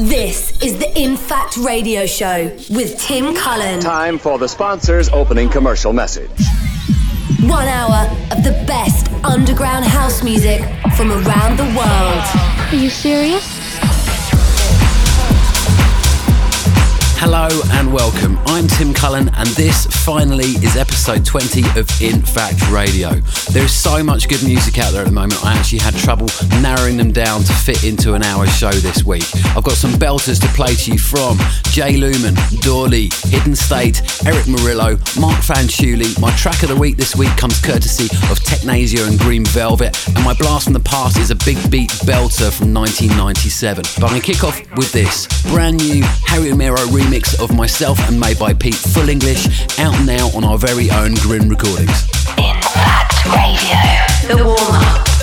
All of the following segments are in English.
This is the In Fact Radio Show with Tim Cullen. Time for the sponsor's opening commercial message. One hour of the best underground house music from around the world. Are you serious? Hello and welcome. I'm Tim Cullen, and this finally is episode 20 of In Fact Radio. There is so much good music out there at the moment, I actually had trouble narrowing them down to fit into an hour show this week. I've got some belters to play to you from Jay Lumen, Dawley, Hidden State, Erick Morillo, Mark Fanciulli. My track of the week this week comes courtesy of Technasia and Green Velvet, and my blast from the past is a big beat belter from 1997. But I'm going to kick off with this brand new Harry Romero remix remix of myself and Made by Pete, full English, out now on our very own Grin Recordings. In Fact Radio, the warm up.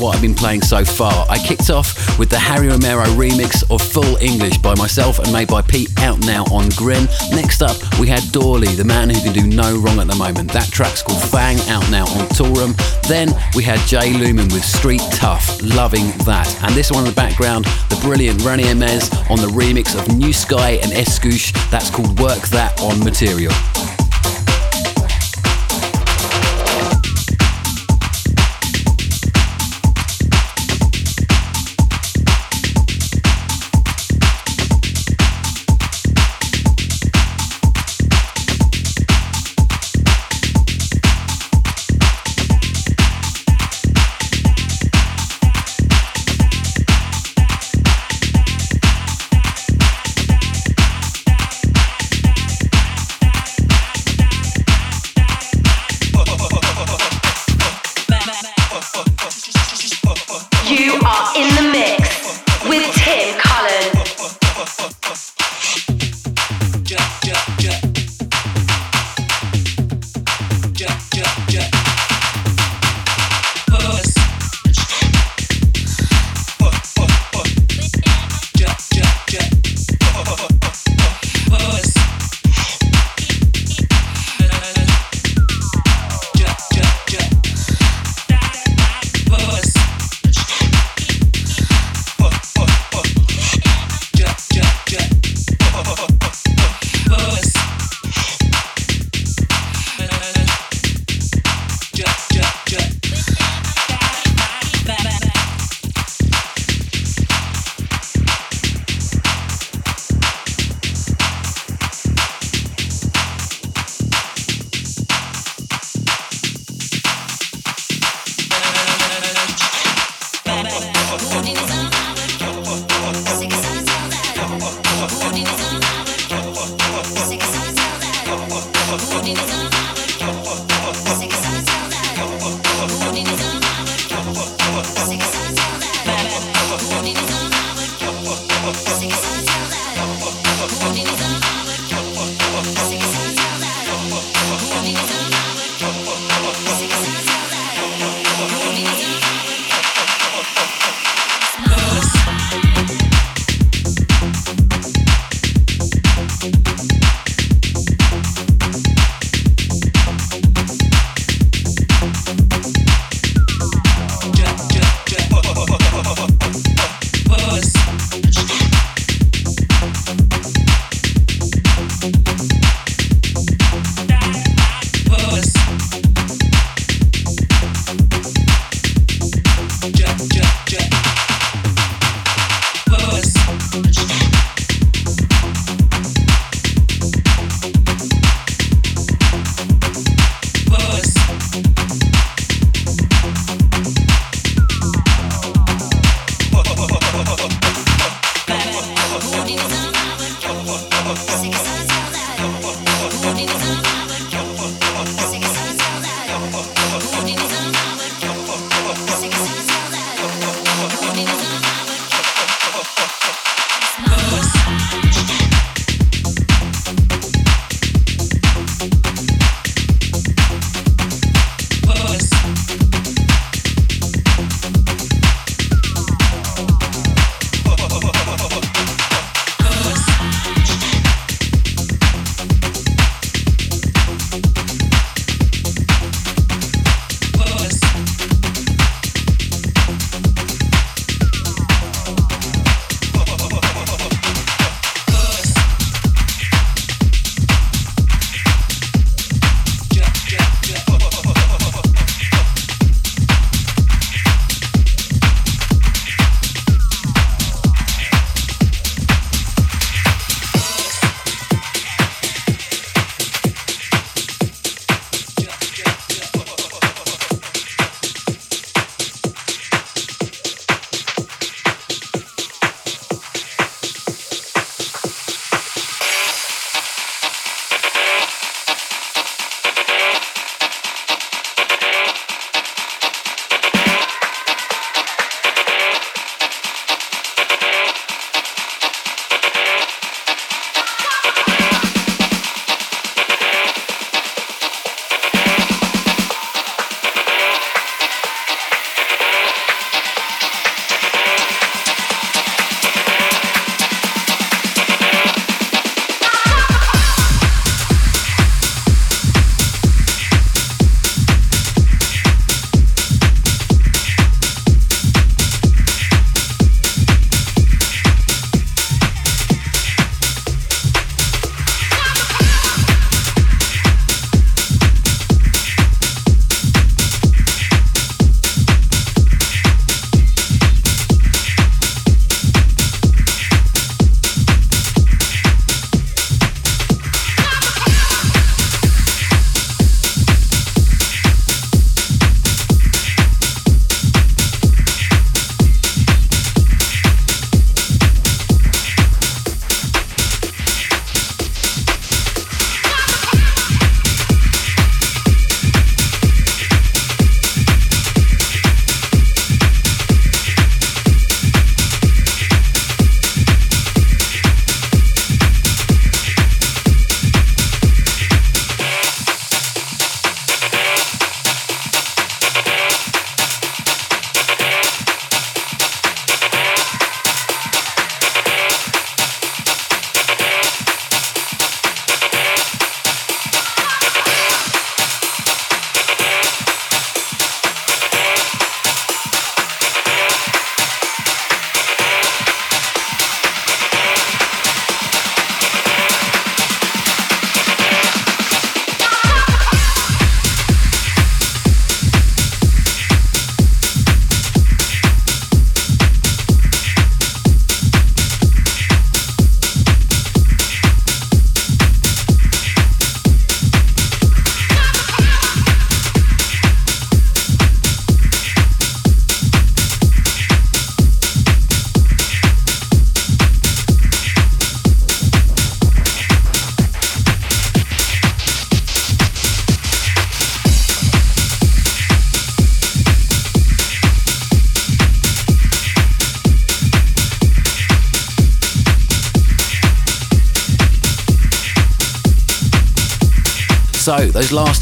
What I've been playing so far, I kicked off with the Harry Romero remix of Full English by myself and made by Pete out now on Grin. Next up, we had Dawley, the man who can do no wrong at the moment. That track's called Fang, out now on Toolroom. Then we had Jay Lumen with Street Tough, loving that. And this one in the background, the brilliant Rani Mez on the remix of New Sky and Escouche. That's called Work That on Material.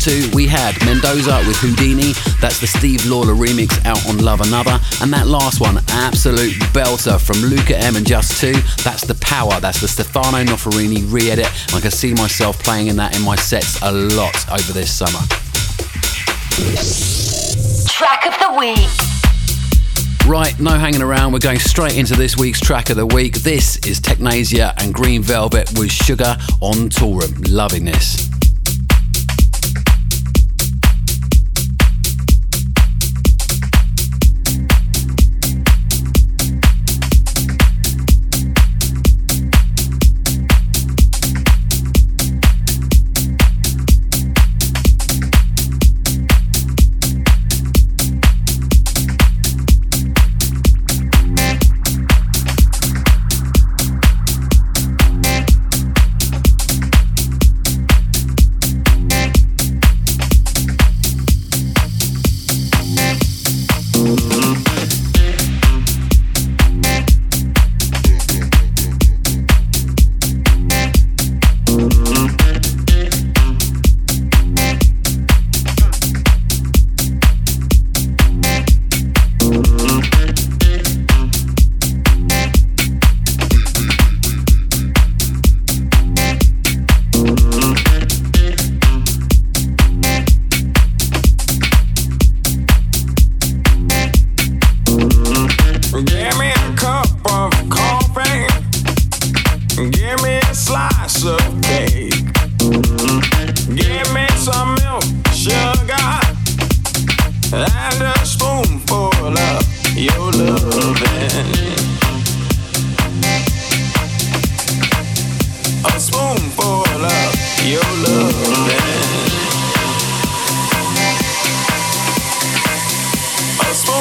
Two we had Mendoza with Houdini, that's the Steve Lawler remix out on Love Another, and that last one, absolute belter from Luca M and Just Two, that's The Power, that's the Stefano Noferini re edit. I can see myself playing in that in my sets a lot over this summer. Track of the week. Right, no hanging around. We're going straight into this week's track of the week. This is Technasia and Green Velvet with Sugar on Toolroom. Loving this.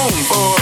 Onto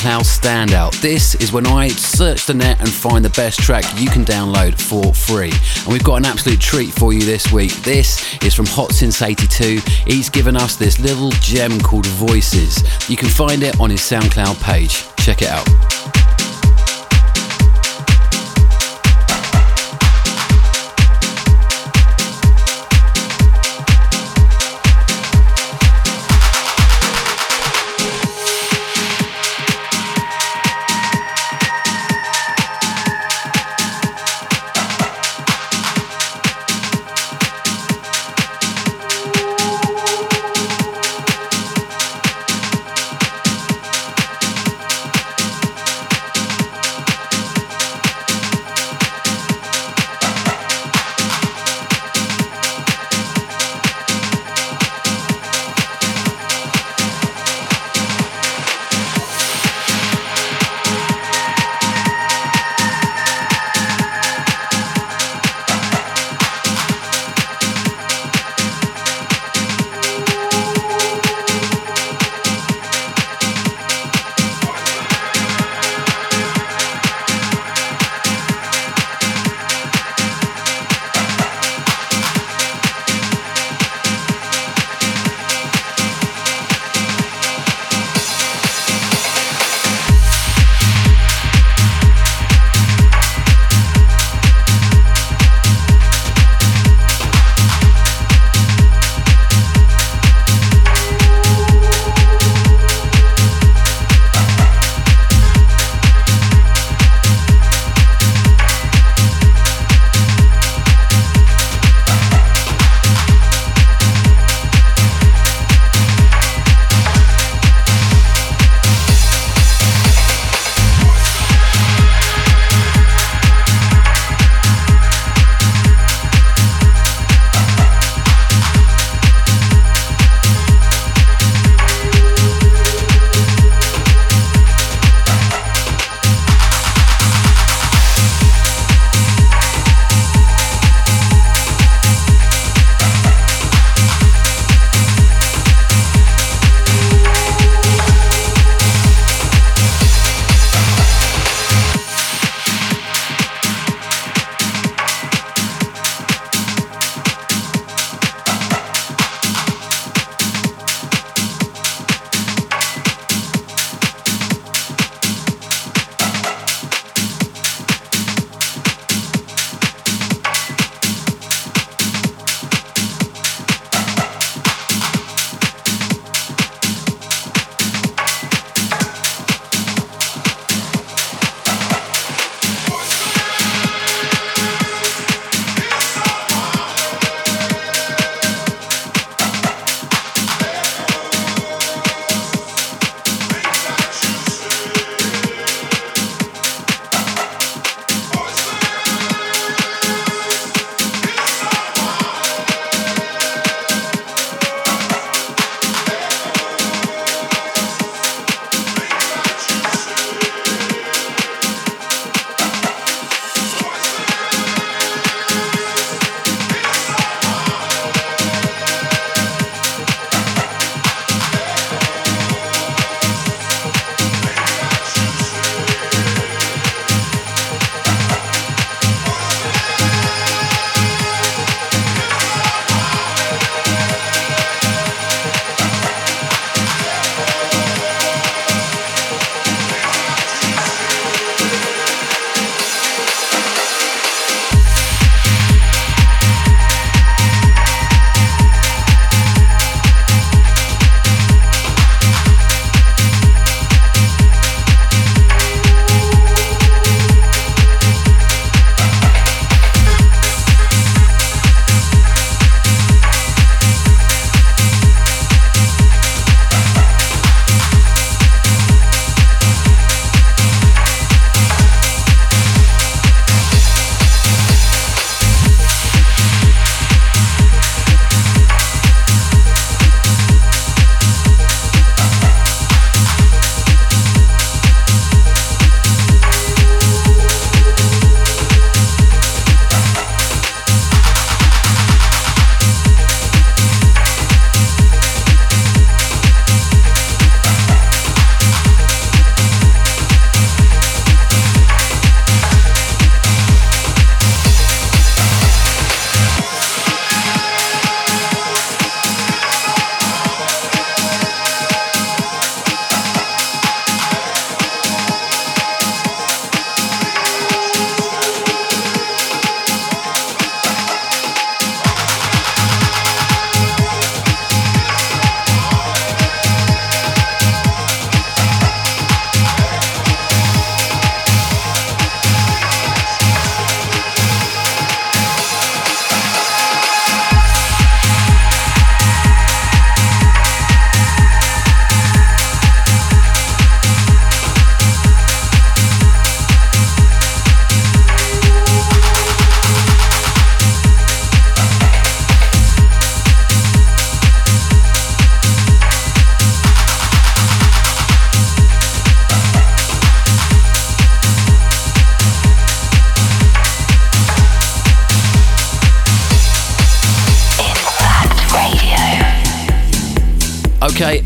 SoundCloud standout. This is when I search the net and find the best track you can download for free. And we've got an absolute treat for you this week. This is from Hot Since 82. He's given us this little gem called Voices. You can find it on his SoundCloud page. Check it out.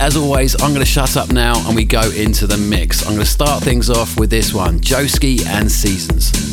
As always, I'm going to shut up now and we go into the mix. I'm going to start things off with this one Joeski and Seasons.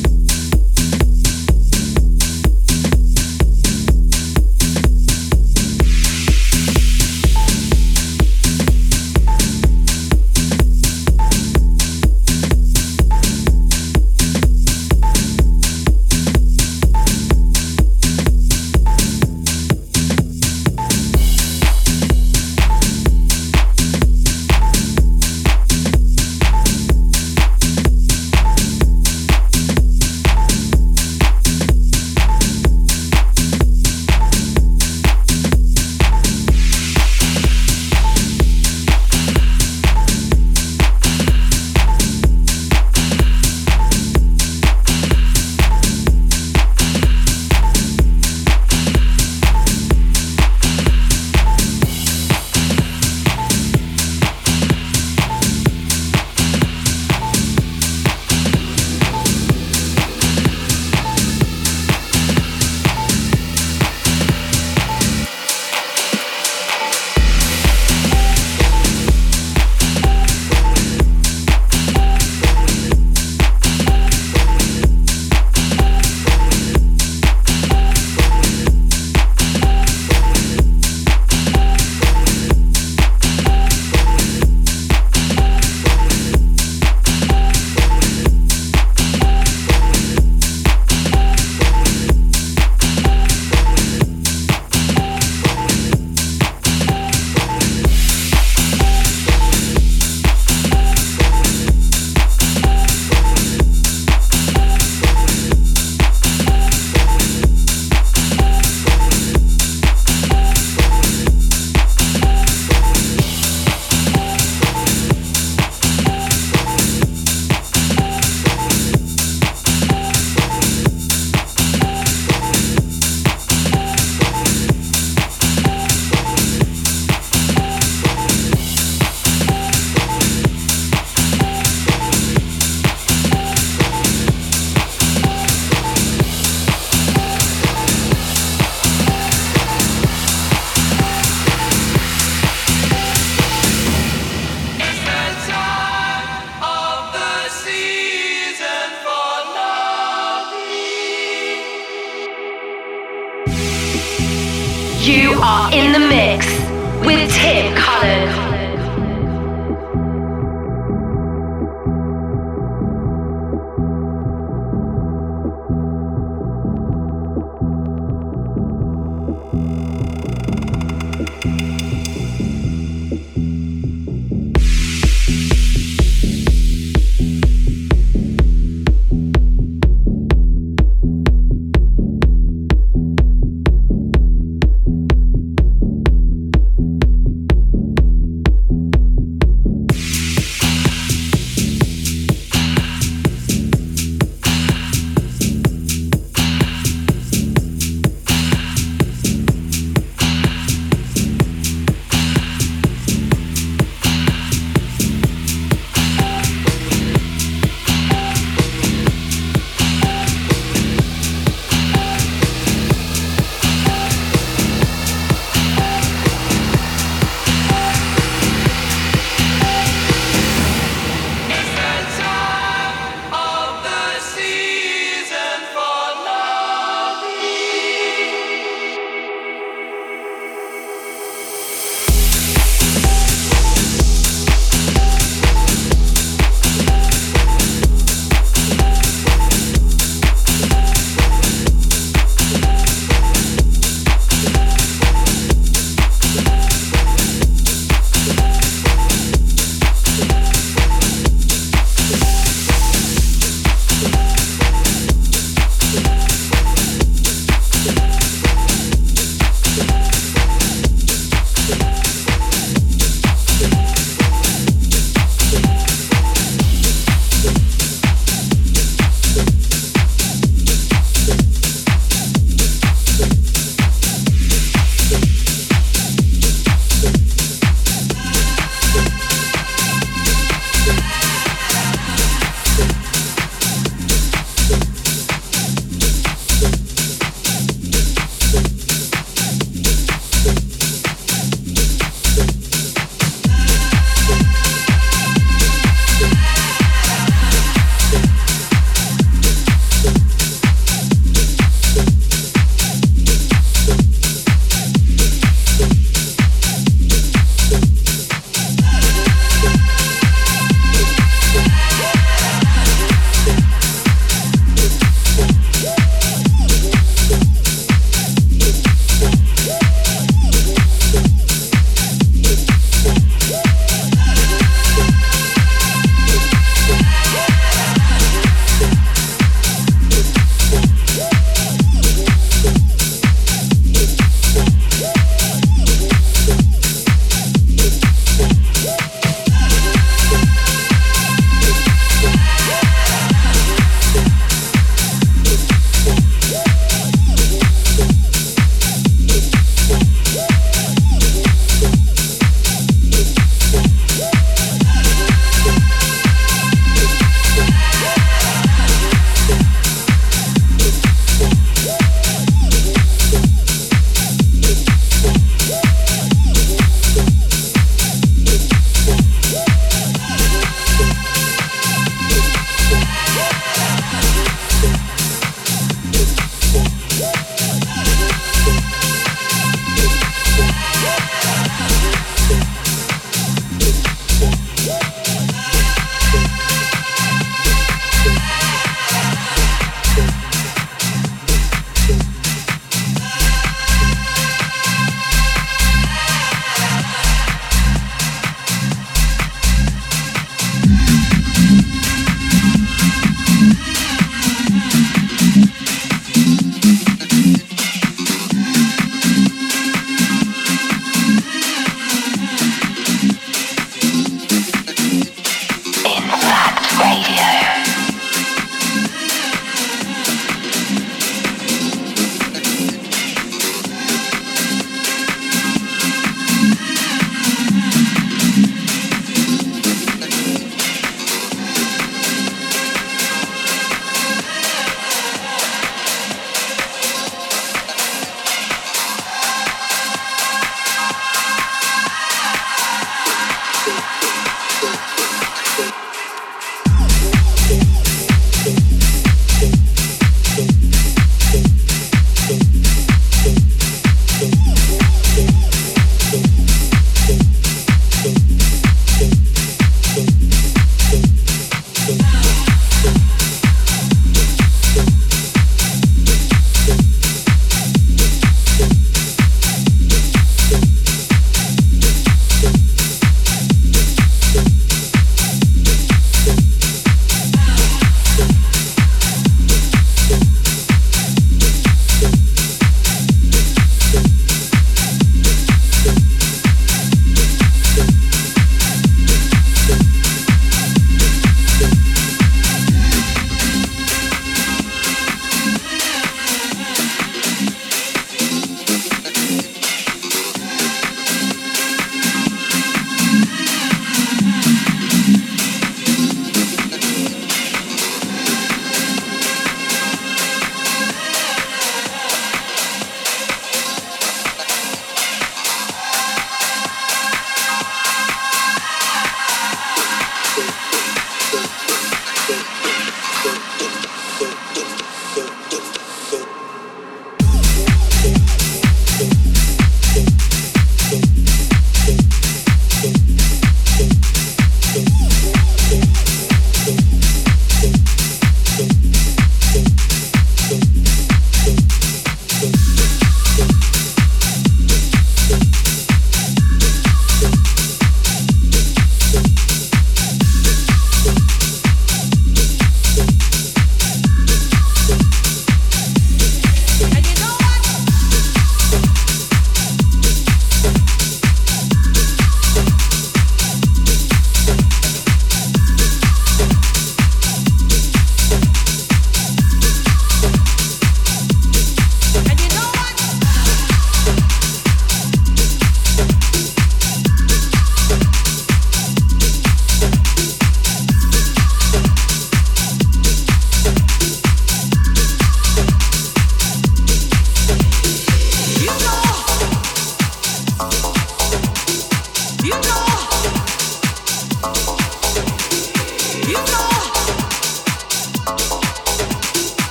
You are in the mix with Tim Cullen.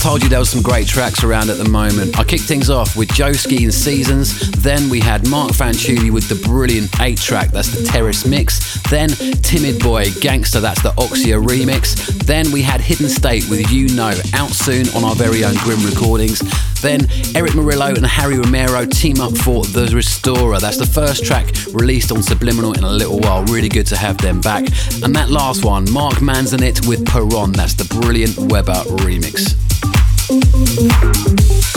Told you there was some great tracks around at the moment. I kicked things off with Joeski and Seasons. Then we had Mark Fanciulli with the brilliant 8 track, that's the Terrace mix. Then Timid Boy, Gangster, that's the Oxia remix. Then we had Hidden State with You Know, out soon on our very own Grim Recordings. Then Erick Morillo and Harry Romero team up for The Restorer. That's the first track released on Subliminal in a little while. Really good to have them back. And that last one, Mark Manzanit with Peron. That's the brilliant Weber remix. Thank you.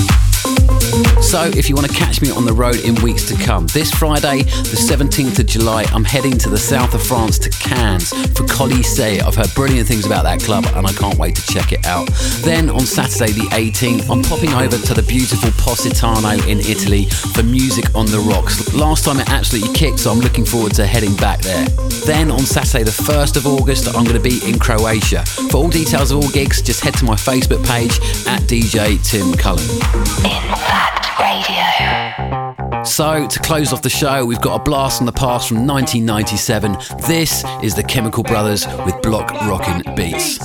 So, if you want to catch me on the road in weeks to come, this Friday, the 17th of July, I'm heading to the south of France to Cannes for Colisée. I've heard brilliant things about that club and I can't wait to check it out. Then on Saturday, the 18th, I'm popping over to the beautiful Positano in Italy for Music on the Rocks. Last time it absolutely kicked, so I'm looking forward to heading back there. Then on Saturday, the 1st of August, I'm going to be in Croatia. For all details of all gigs, just head to my Facebook page at DJ Tim Cullen. So, to close off the show, we've got a blast from the past from 1997. This is the Chemical Brothers with Block Rockin' Beats.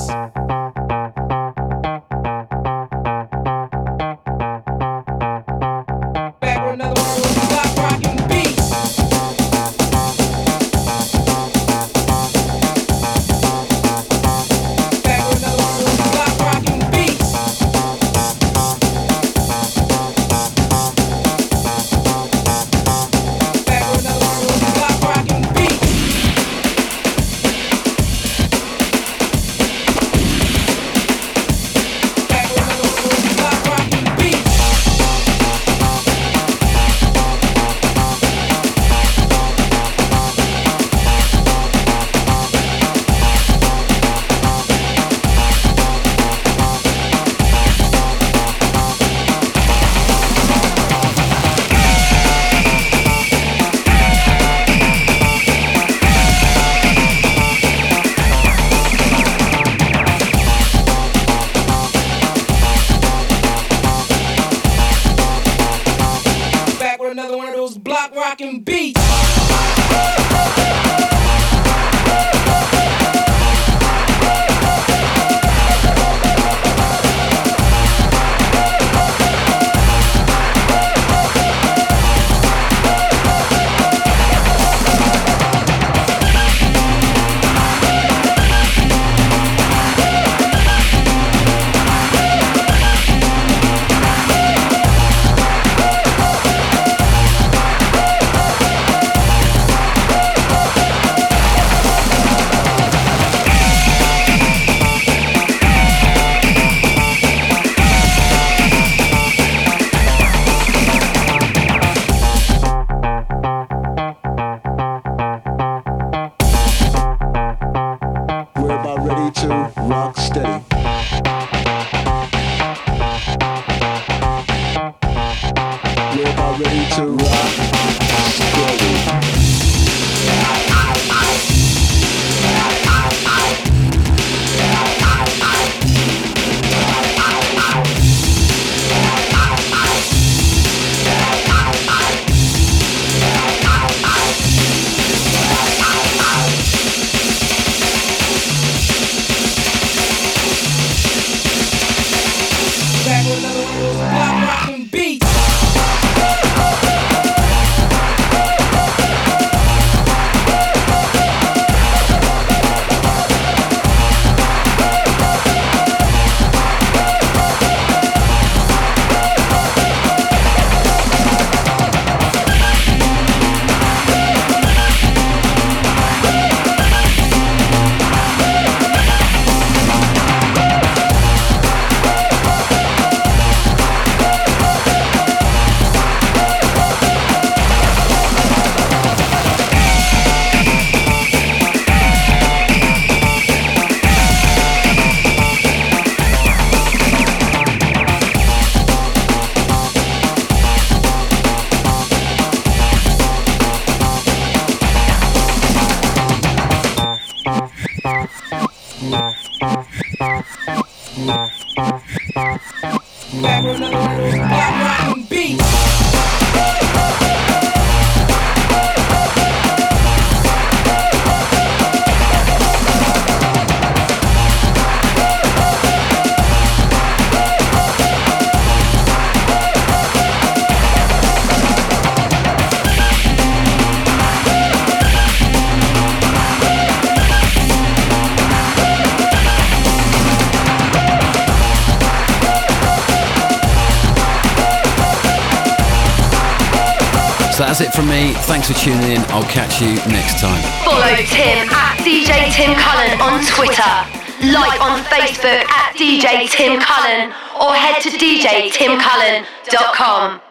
Me. Thanks for tuning in. I'll catch you next time. Follow Tim at DJ Tim Cullen on Twitter. Like on Facebook at DJ Tim Cullen or head to djtimcullen.com.